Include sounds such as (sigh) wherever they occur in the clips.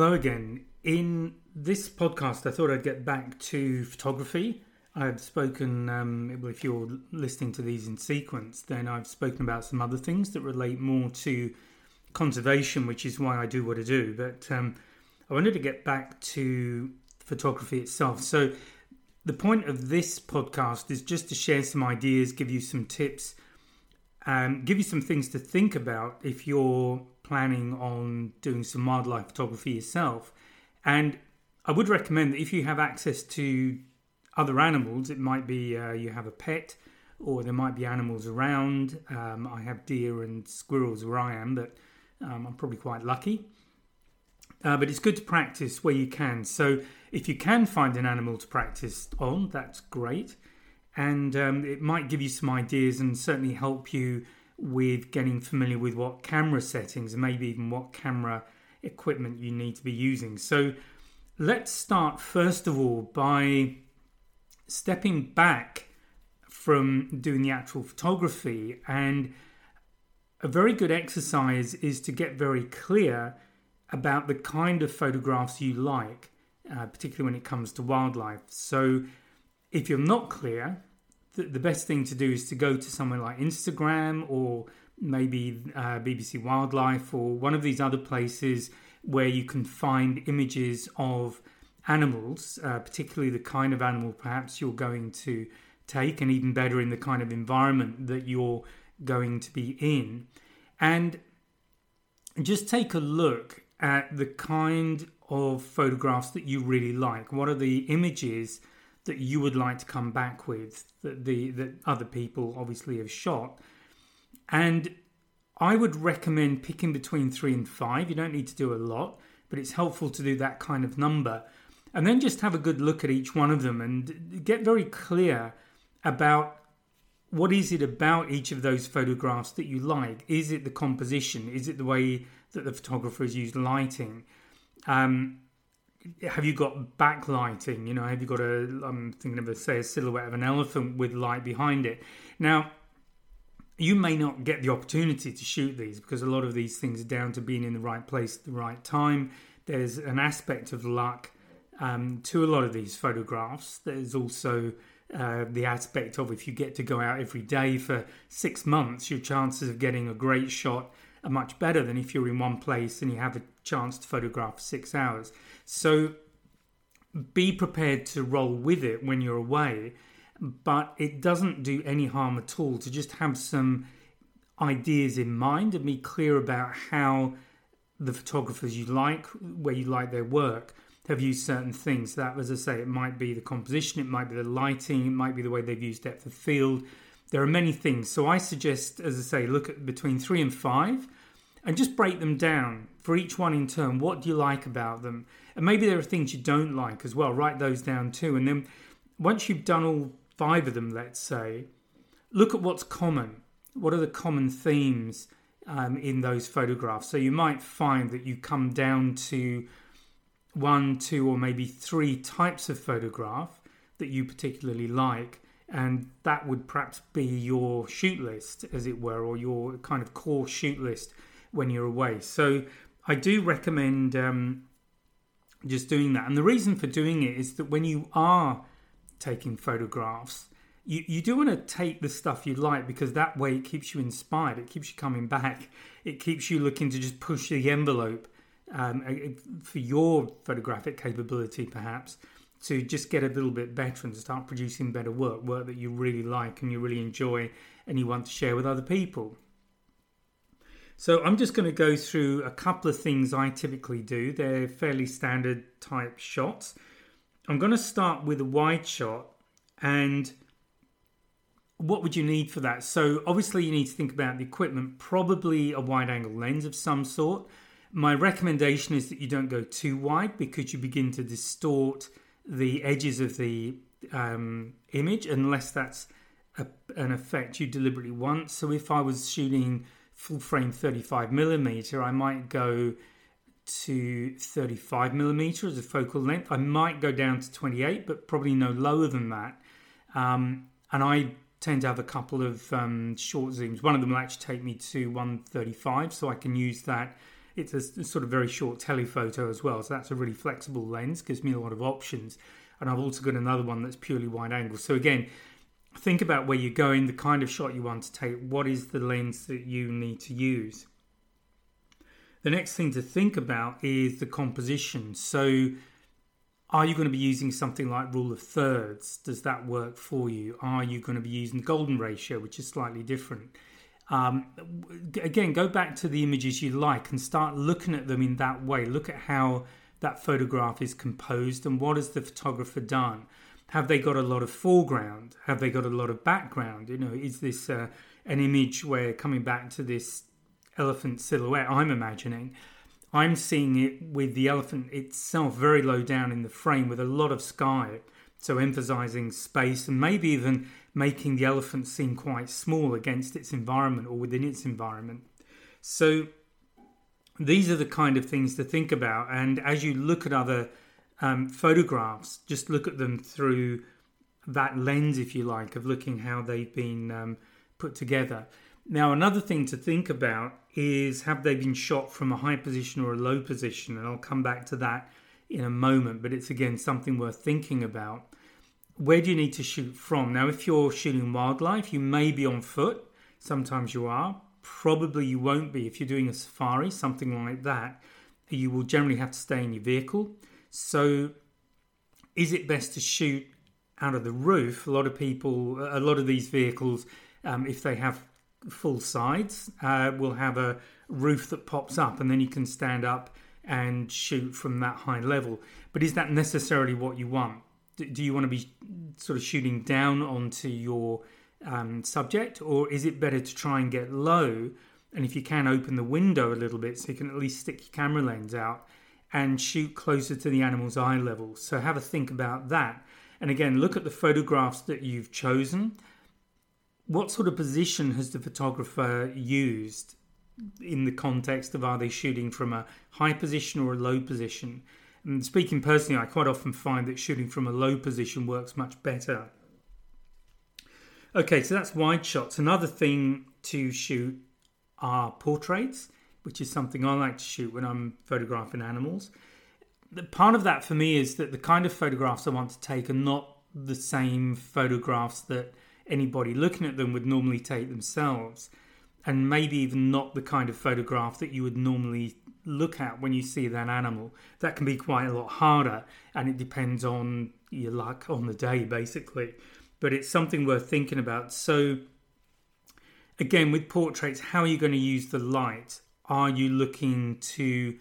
Hello again. In this podcast, I thought I'd get back to photography. I've spoken, um, if you're listening to these in sequence, then I've spoken about some other things that relate more to conservation, which is why I do what I do. But um, I wanted to get back to photography itself. So, the point of this podcast is just to share some ideas, give you some tips, um, give you some things to think about if you're planning on doing some wildlife photography yourself. And I would recommend that if you have access to other animals, it might be uh, you have a pet or there might be animals around. Um, I have deer and squirrels where I am, but um, I'm probably quite lucky. Uh, but it's good to practice where you can. So if you can find an animal to practice on, that's great. And um, it might give you some ideas and certainly help you with getting familiar with what camera settings and maybe even what camera equipment you need to be using. So let's start first of all by stepping back from doing the actual photography and a very good exercise is to get very clear about the kind of photographs you like, uh, particularly when it comes to wildlife. So, if you're not clear, the, the best thing to do is to go to somewhere like Instagram or maybe uh, BBC Wildlife or one of these other places where you can find images of animals, uh, particularly the kind of animal perhaps you're going to take, and even better in the kind of environment that you're going to be in. And just take a look at the kind of photographs that you really like. What are the images that you would like to come back with that the that other people obviously have shot. And I would recommend picking between three and five. You don't need to do a lot, but it's helpful to do that kind of number. And then just have a good look at each one of them and get very clear about what is it about each of those photographs that you like. Is it the composition? Is it the way that the photographer has used lighting? Um, have you got backlighting? You know, have you got a? I'm thinking of a say a silhouette of an elephant with light behind it. Now, you may not get the opportunity to shoot these because a lot of these things are down to being in the right place at the right time. There's an aspect of luck um, to a lot of these photographs. There's also uh, the aspect of if you get to go out every day for six months, your chances of getting a great shot are much better than if you're in one place and you have a chance to photograph six hours. So be prepared to roll with it when you're away, but it doesn't do any harm at all to just have some ideas in mind and be clear about how the photographers you like, where you like their work, have used certain things. That, as I say, it might be the composition, it might be the lighting, it might be the way they've used depth of field. There are many things. So I suggest, as I say, look at between three and five and just break them down for each one in turn. What do you like about them? And maybe there are things you don't like as well. Write those down too. And then once you've done all five of them, let's say, look at what's common. What are the common themes um, in those photographs? So you might find that you come down to one, two, or maybe three types of photograph that you particularly like. And that would perhaps be your shoot list, as it were, or your kind of core shoot list when you're away. So I do recommend um, just doing that. And the reason for doing it is that when you are taking photographs, you, you do want to take the stuff you like because that way it keeps you inspired. It keeps you coming back. It keeps you looking to just push the envelope um, for your photographic capability, perhaps, to just get a little bit better and start producing better work, work that you really like and you really enjoy and you want to share with other people. So I'm just going to go through a couple of things I typically do. They're fairly standard type shots. I'm going to start with a wide shot and what would you need for that? So obviously you need to think about the equipment, probably a wide angle lens of some sort. My recommendation is that you don't go too wide because you begin to distort the edges of the um, image unless that's a, an effect you deliberately want. So if I was shooting full frame 35 millimeter, I might go to 35 millimeter as a focal length. I might go down to 28, but probably no lower than that. Um, and I tend to have a couple of um, short zooms. One of them will actually take me to 135, so I can use that It's a sort of very short telephoto as well, so that's a really flexible lens, gives me a lot of options. And I've also got another one that's purely wide angle. So again, think about where you're going, the kind of shot you want to take, what is the lens that you need to use. The next thing to think about is the composition. So, are you going to be using something like rule of thirds? Does that work for you? Are you going to be using the golden ratio, which is slightly different? Um, again, go back to the images you like and start looking at them in that way. Look at how that photograph is composed and what has the photographer done. Have they got a lot of foreground? Have they got a lot of background? You know, is this uh, an image where coming back to this elephant silhouette I'm imagining? I'm seeing it with the elephant itself very low down in the frame with a lot of sky, so emphasizing space and maybe even making the elephant seem quite small against its environment or within its environment. So these are the kind of things to think about. And as you look at other um, photographs, just look at them through that lens, if you like, of looking how they've been um, put together. Now, another thing to think about is have they been shot from a high position or a low position? And I'll come back to that in a moment, but it's again something worth thinking about. Where do you need to shoot from? Now, if you're shooting wildlife, you may be on foot, sometimes you are, probably you won't be if you're doing a safari, something like that. You will generally have to stay in your vehicle. So, is it best to shoot out of the roof? A lot of people, a lot of these vehicles, um, if they have full sides, uh, will have a roof that pops up, and then you can stand up and shoot from that high level. But is that necessarily what you want? Do you want to be sort of shooting down onto your um, subject, or is it better to try and get low? And if you can, open the window a little bit so you can at least stick your camera lens out and shoot closer to the animal's eye level. So have a think about that. And again, look at the photographs that you've chosen. What sort of position has the photographer used in the context of are they shooting from a high position or a low position? And speaking personally, I quite often find that shooting from a low position works much better Okay, so that's wide shots. Another thing to shoot are portraits, which is something I like to shoot when I'm photographing animals. The part of that for me is that the kind of photographs I want to take are not the same photographs that anybody looking at them would normally take themselves, and maybe even not the kind of photograph that you would normally look at when you see that animal. That can be quite a lot harder, and it depends on your luck on the day, basically but it's something worth thinking about. So, again, with portraits, how are you going to use the light? Are you looking to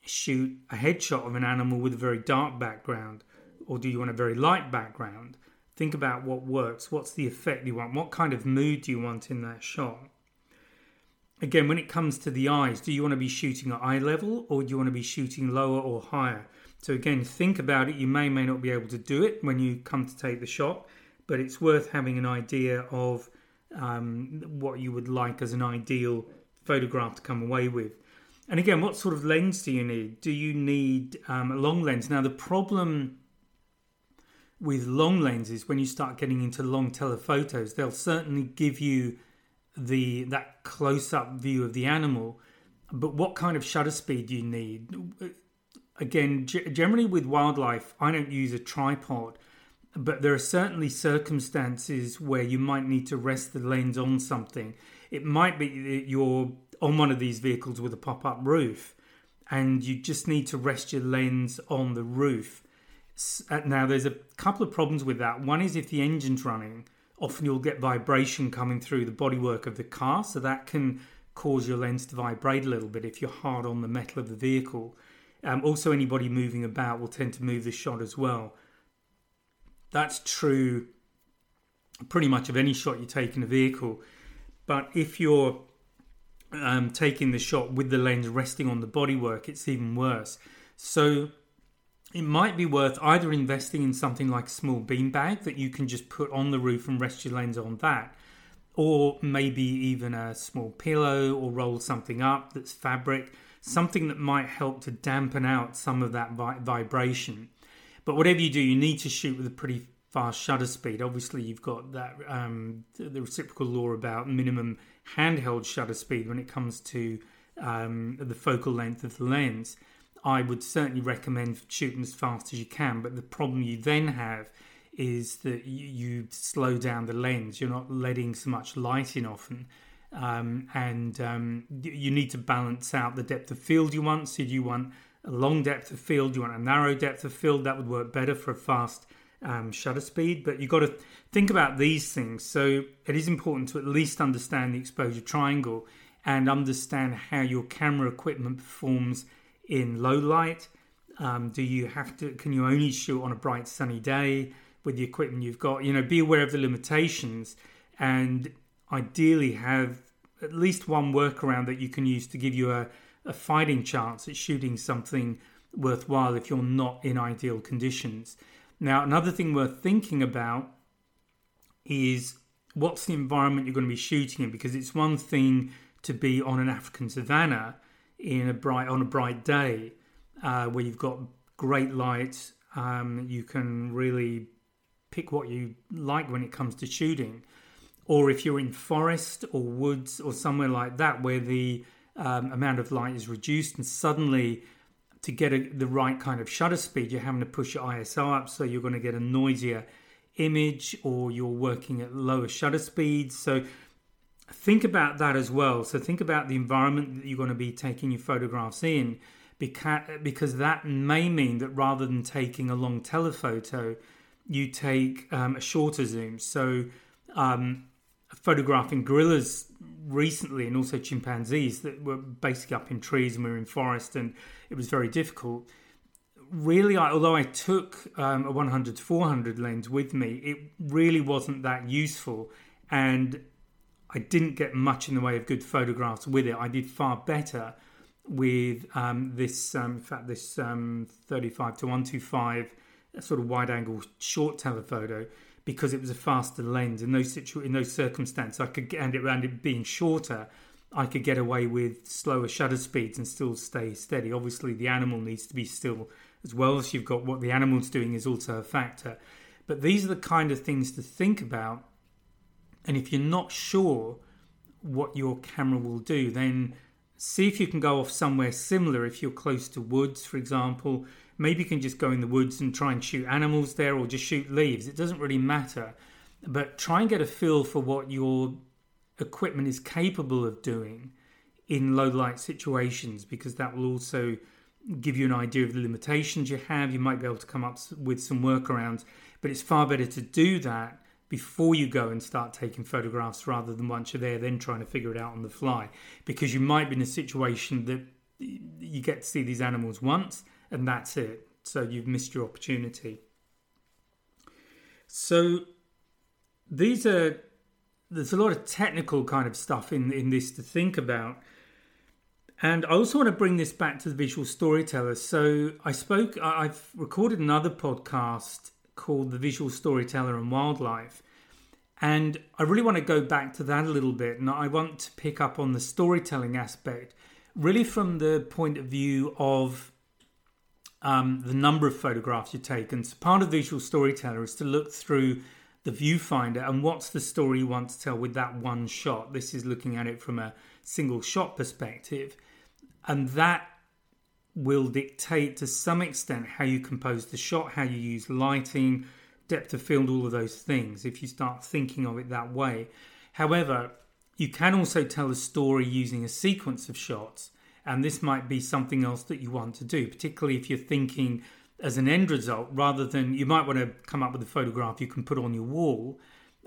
shoot a headshot of an animal with a very dark background, or do you want a very light background? Think about what works. What's the effect you want? What kind of mood do you want in that shot? Again, when it comes to the eyes, do you want to be shooting at eye level or do you want to be shooting lower or higher? So, again, think about it. You may, may not be able to do it when you come to take the shot but it's worth having an idea of um, what you would like as an ideal photograph to come away with. And again, what sort of lens do you need? Do you need um, a long lens? Now, the problem with long lenses when you start getting into long telephotos, they'll certainly give you the that close-up view of the animal. But what kind of shutter speed do you need? Again, g- generally with wildlife, I don't use a tripod but there are certainly circumstances where you might need to rest the lens on something. It might be that you're on one of these vehicles with a pop up roof and you just need to rest your lens on the roof. Uh, now, there's a couple of problems with that. One is if the engine's running, often you'll get vibration coming through the bodywork of the car, so that can cause your lens to vibrate a little bit if you're hard on the metal of the vehicle. Um, also, anybody moving about will tend to move the shot as well. That's true pretty much of any shot you take in a vehicle. But if you're um, taking the shot with the lens resting on the bodywork, it's even worse. So it might be worth either investing in something like a small beanbag that you can just put on the roof and rest your lens on that, or maybe even a small pillow or roll something up that's fabric, something that might help to dampen out some of that vi- vibration. But whatever you do, you need to shoot with a pretty fast shutter speed. Obviously, you've got that um, the reciprocal law about minimum handheld shutter speed when it comes to um, the focal length of the lens. I would certainly recommend shooting as fast as you can, but the problem you then have is that you, slow down the lens. You're not letting so much light in often. Um, and um, you need to balance out the depth of field you want. So, you want a long depth of field, you want a narrow depth of field, that would work better for a fast um, shutter speed. But you've got to think about these things. So, it is important to at least understand the exposure triangle and understand how your camera equipment performs in low light. Um, do you have to, can you only shoot on a bright sunny day? with the equipment you've got. You know, be aware of the limitations and ideally have at least one workaround that you can use to give you a, a fighting chance at shooting something worthwhile if you're not in ideal conditions. Now, another thing worth thinking about is what's the environment you're going to be shooting in because it's one thing to be on an African savanna in a bright on a bright day uh, where you've got great light, um, you can really pick what you like when it comes to shooting. Or if you're in forest or woods or somewhere like that where the um, amount of light is reduced and suddenly to get a, the right kind of shutter speed, you're having to push your ISO up, so you're going to get a noisier image, or you're working at lower shutter speeds. So think about that as well. So think about the environment that you're going to be taking your photographs in, because, that may mean that rather than taking a long telephoto, you take um, a shorter zoom. So, um, photographing gorillas recently and also chimpanzees that were basically up in trees and we were in forest and it was very difficult. Really, I, although I took um, a 100 to 400 lens with me, it really wasn't that useful and I didn't get much in the way of good photographs with it. I did far better with um, this, um, in fact, this um, 35 to 125 sort of wide angle short telephoto because it was a faster lens. In those situ- in those circumstances, I could get, and it, and it being shorter, I could get away with slower shutter speeds and still stay steady. Obviously, the animal needs to be still as well as you've got what the animal's doing is also a factor. But these are the kind of things to think about. And if you're not sure what your camera will do, then see if you can go off somewhere similar. If you're close to woods, for example, Maybe you can just go in the woods and try and shoot animals there or just shoot leaves. It doesn't really matter. But try and get a feel for what your equipment is capable of doing in low light situations because that will also give you an idea of the limitations you have. You might be able to come up with some workarounds, but it's far better to do that before you go and start taking photographs rather than once you're there, then trying to figure it out on the fly. Because you might be in a situation that you get to see these animals once and that's it. So you've missed your opportunity. So these are there's a lot of technical kind of stuff in in this to think about. And I also want to bring this back to the visual storyteller. So I spoke I've recorded another podcast called The Visual Storyteller and Wildlife. And I really want to go back to that a little bit and I want to pick up on the storytelling aspect really from the point of view of um, the number of photographs you take. And so part of visual storyteller is to look through the viewfinder and what's the story you want to tell with that one shot. This is looking at it from a single shot perspective. And that will dictate to some extent how you compose the shot, how you use lighting, depth of field, all of those things, if you start thinking of it that way. However, you can also tell a story using a sequence of shots and this might be something else that you want to do, particularly if you're thinking as an end result rather than you might want to come up with a photograph you can put on your wall,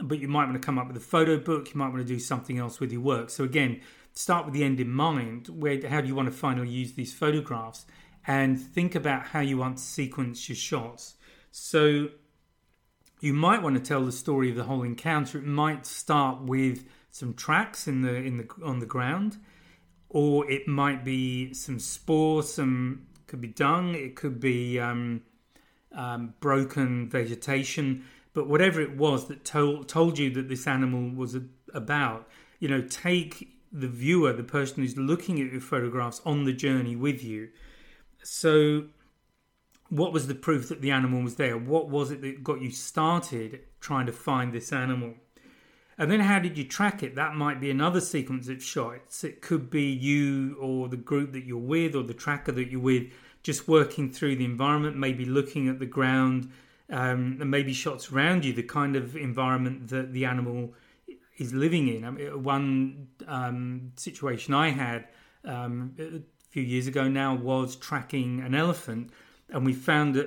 but you might want to come up with a photo book, you might want to do something else with your work. So, again, start with the end in mind. Where, how do you want to finally use these photographs? And think about how you want to sequence your shots. So, you might want to tell the story of the whole encounter. It might start with some tracks in the in the on the ground or it might be some spoor, some could be dung, it could be um, um, broken vegetation, but whatever it was that told told you that this animal was about, you know, take the viewer, the person who's looking at your photographs, on the journey with you. So, what was the proof that the animal was there? What was it that got you started trying to find this animal? And then how did you track it? That might be another sequence of shots. It could be you or the group that you're with or the tracker that you're with just working through the environment, maybe looking at the ground, um, and maybe shots around you, the kind of environment that the animal is living in. I mean, one um, situation I had um, a few years ago now was tracking an elephant, and we found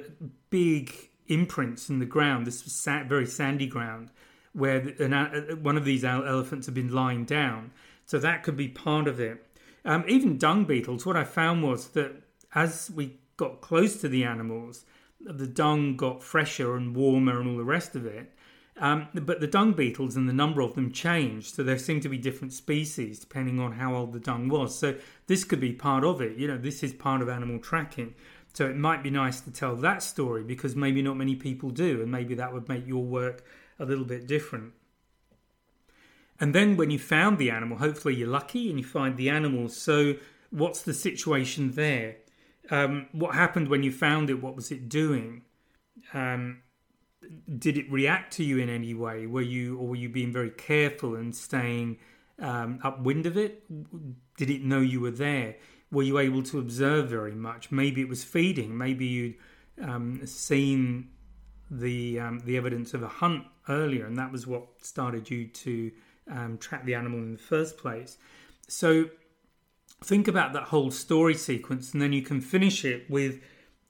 big imprints in the ground. This was very sandy ground where an, uh, one of these elephants had been lying down. So that could be part of it. Um, even dung beetles, what I found was that as we got close to the animals, the dung got fresher and warmer and all the rest of it. Um, but the dung beetles and the number of them changed, so there seemed to be different species depending on how old the dung was. So this could be part of it. You know, this is part of animal tracking. So it might be nice to tell that story because maybe not many people do, and maybe that would make your work a little bit different. And then when you found the animal, hopefully you're lucky and you find the animal. So what's the situation there? Um, what happened when you found it? What was it doing? Um, did it react to you in any way? Were you, or were you being very careful and staying um, upwind of it? Did it know you were there? Were you able to observe very much? Maybe it was feeding. Maybe you'd um, seen the um, the evidence of a hunt earlier, and that was what started you to um, track the animal in the first place. So think about that whole story sequence, and then you can finish it with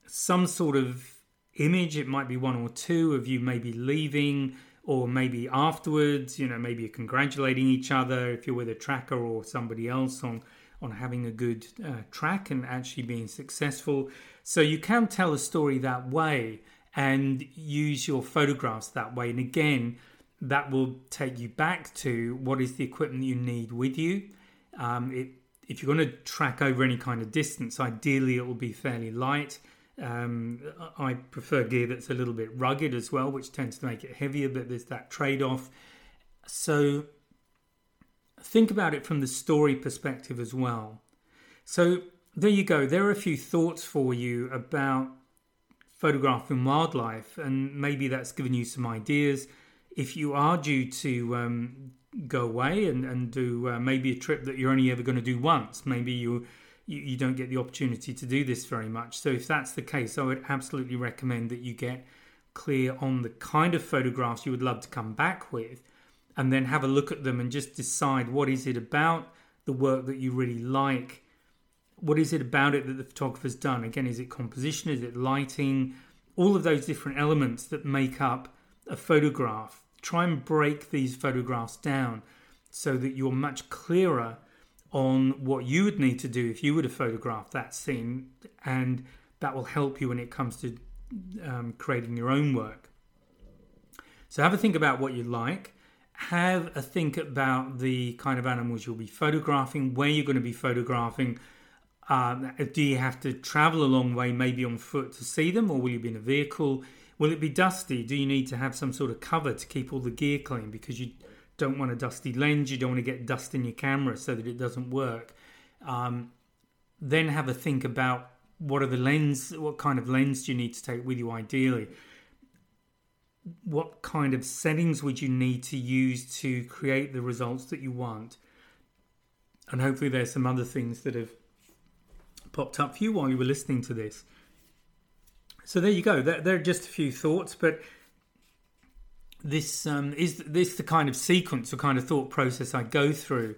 some sort of image. It might be one or two of you maybe leaving, or maybe afterwards. You know, maybe you're congratulating each other if you're with a tracker or somebody else on on having a good uh, track and actually being successful. So you can tell a story that way and use your photographs that way. And again, that will take you back to what is the equipment you need with you. Um, it, if you're going to track over any kind of distance, ideally it will be fairly light. Um, I prefer gear that's a little bit rugged as well, which tends to make it heavier, but there's that trade off. So think about it from the story perspective as well. So there you go. There are a few thoughts for you about photographing wildlife, and maybe that's given you some ideas. If you are due to um, go away and, and do uh, maybe a trip that you're only ever going to do once, maybe you, you, you don't get the opportunity to do this very much. So if that's the case, I would absolutely recommend that you get clear on the kind of photographs you would love to come back with, and then have a look at them and just decide what is it about the work that you really like what is it about it that the photographer's done? Again, is it composition? Is it lighting? All of those different elements that make up a photograph. Try and break these photographs down so that you're much clearer on what you would need to do if you were to photograph that scene, and that will help you when it comes to um, creating your own work. So, have a think about what you like. Have a think about the kind of animals you'll be photographing, where you're going to be photographing, um, do you have to travel a long way, maybe on foot, to see them, or will you be in a vehicle? Will it be dusty? Do you need to have some sort of cover to keep all the gear clean because you don't want a dusty lens, you don't want to get dust in your camera so that it doesn't work? Um, then have a think about what are the lens, what kind of lens do you need to take with you ideally? What kind of settings would you need to use to create the results that you want? And hopefully, there's some other things that have popped up for you while you were listening to this. So there you go. There, there are just a few thoughts, but this um, is this the kind of sequence or kind of thought process I go through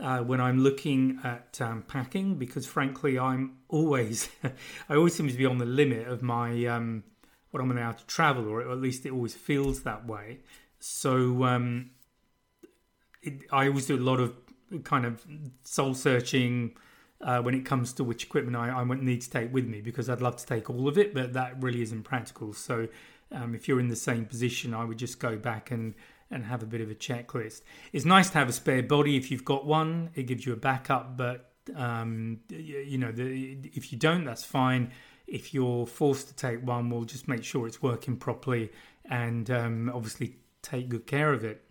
uh, when I'm looking at um, packing. Because frankly, I'm always (laughs) I always seem to be on the limit of my um, what I'm allowed to travel, or at least it always feels that way. So um, it, I always do a lot of kind of soul searching uh, when it comes to which equipment I, I need to take with me because I'd love to take all of it, but that really isn't practical. So um, if you're in the same position, I would just go back and and have a bit of a checklist. It's nice to have a spare body if you've got one; it gives you a backup. But um, you know, the, if you don't, that's fine. If you're forced to take one, we'll just make sure it's working properly and um, obviously take good care of it.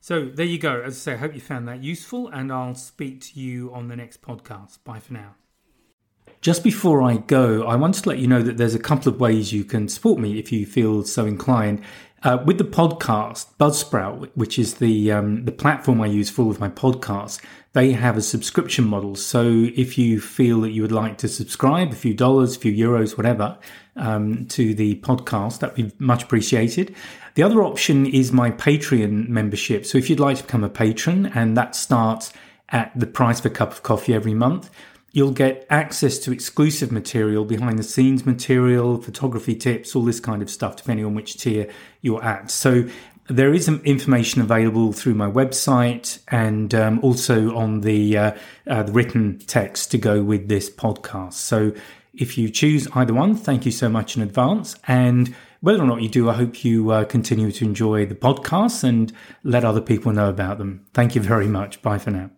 So there you go. As I say, I hope you found that useful, and I'll speak to you on the next podcast. Bye for now. Just before I go, I want to let you know that there's a couple of ways you can support me if you feel so inclined. Uh, with the podcast, Buzzsprout, which is the um, the platform I use for all of my podcasts, they have a subscription model. So if you feel that you would like to subscribe, a few dollars, a few euros, whatever, um, to the podcast, that'd be much appreciated. The other option is my Patreon membership. So if you'd like to become a patron, and that starts at the price of a cup of coffee every month, you'll get access to exclusive material, behind the scenes material, photography tips, all this kind of stuff, depending on which tier you're at. So there is information available through my website and um, also on the, uh, uh, the written text to go with this podcast. So if you choose either one, thank you so much in advance. And whether or not you do, I hope you uh, continue to enjoy the podcasts and let other people know about them. Thank you very much. Bye for now.